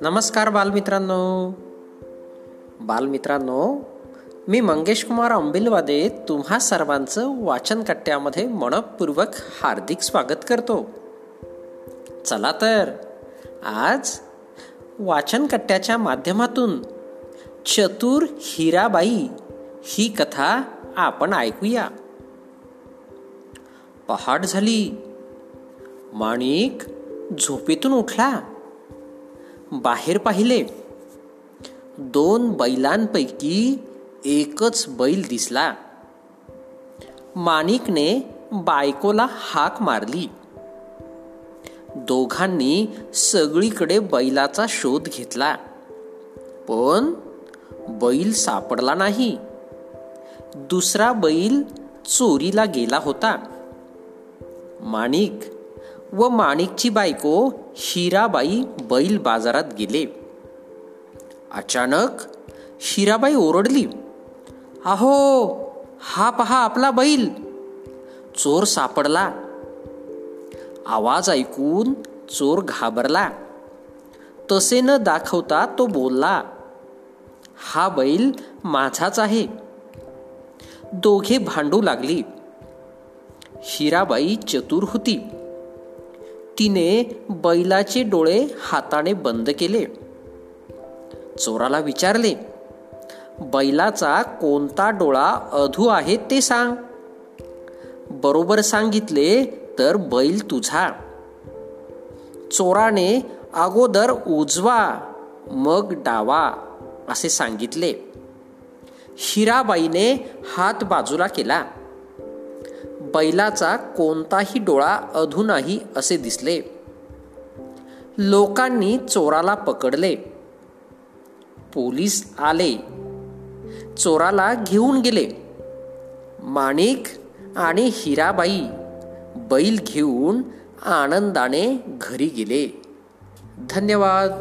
नमस्कार बालमित्रांनो. बालमित्रांनो मी मंगेश कुमार अंबिलवादे तुम्हा सर्वांचं वाचन कट्ट्यामध्ये मनपूर्वक हार्दिक स्वागत करतो. चला तर आज वाचन कट्ट्याच्या माध्यमातून चतुर हिराबाई ही कथा आपण ऐकूया. पहाट झाली. माणिक झोपेतून उठला. बाहेर पाहिले. दोन बैलांपैकी एकच बैल दिसला. माणिकने बायकोला हाक मारली. दोघांनी सगळीकडे बैलाचा शोध घेतला. पण बैल सापडला नाही. दुसरा बैल चोरीला गेला होता. माणिक व माणिकची बायको हिराबाई बैल बाजारात गेले. अचानक हिराबाई ओरडली अहो हा पहा आपला बैल. चोर सापडला. आवाज ऐकून चोर घाबरला. तसे न दाखवता तो बोलला हा बैल माझाच आहे. दोघे भांडू लागली. हिराबाई चतुर होती. तिने बैलाचे डोळे हाताने बंद केले. चोराला विचारले बैलाचा कोणता डोळा अधू आहे ते सांग. बरोबर सांगितले तर बैल तुझा. चोराने अगोदर उजवा मग डावा असे सांगितले. हिराबाईने हात बाजूला केला. बैलाचा कोणताही डोळा अधू नाही असे दिसले. लोकांनी चोराला पकडले. पोलीस आले. चोराला घेऊन गेले. माणिक आणि हिराबाई बैल घेऊन आनंदाने घरी गेले. धन्यवाद.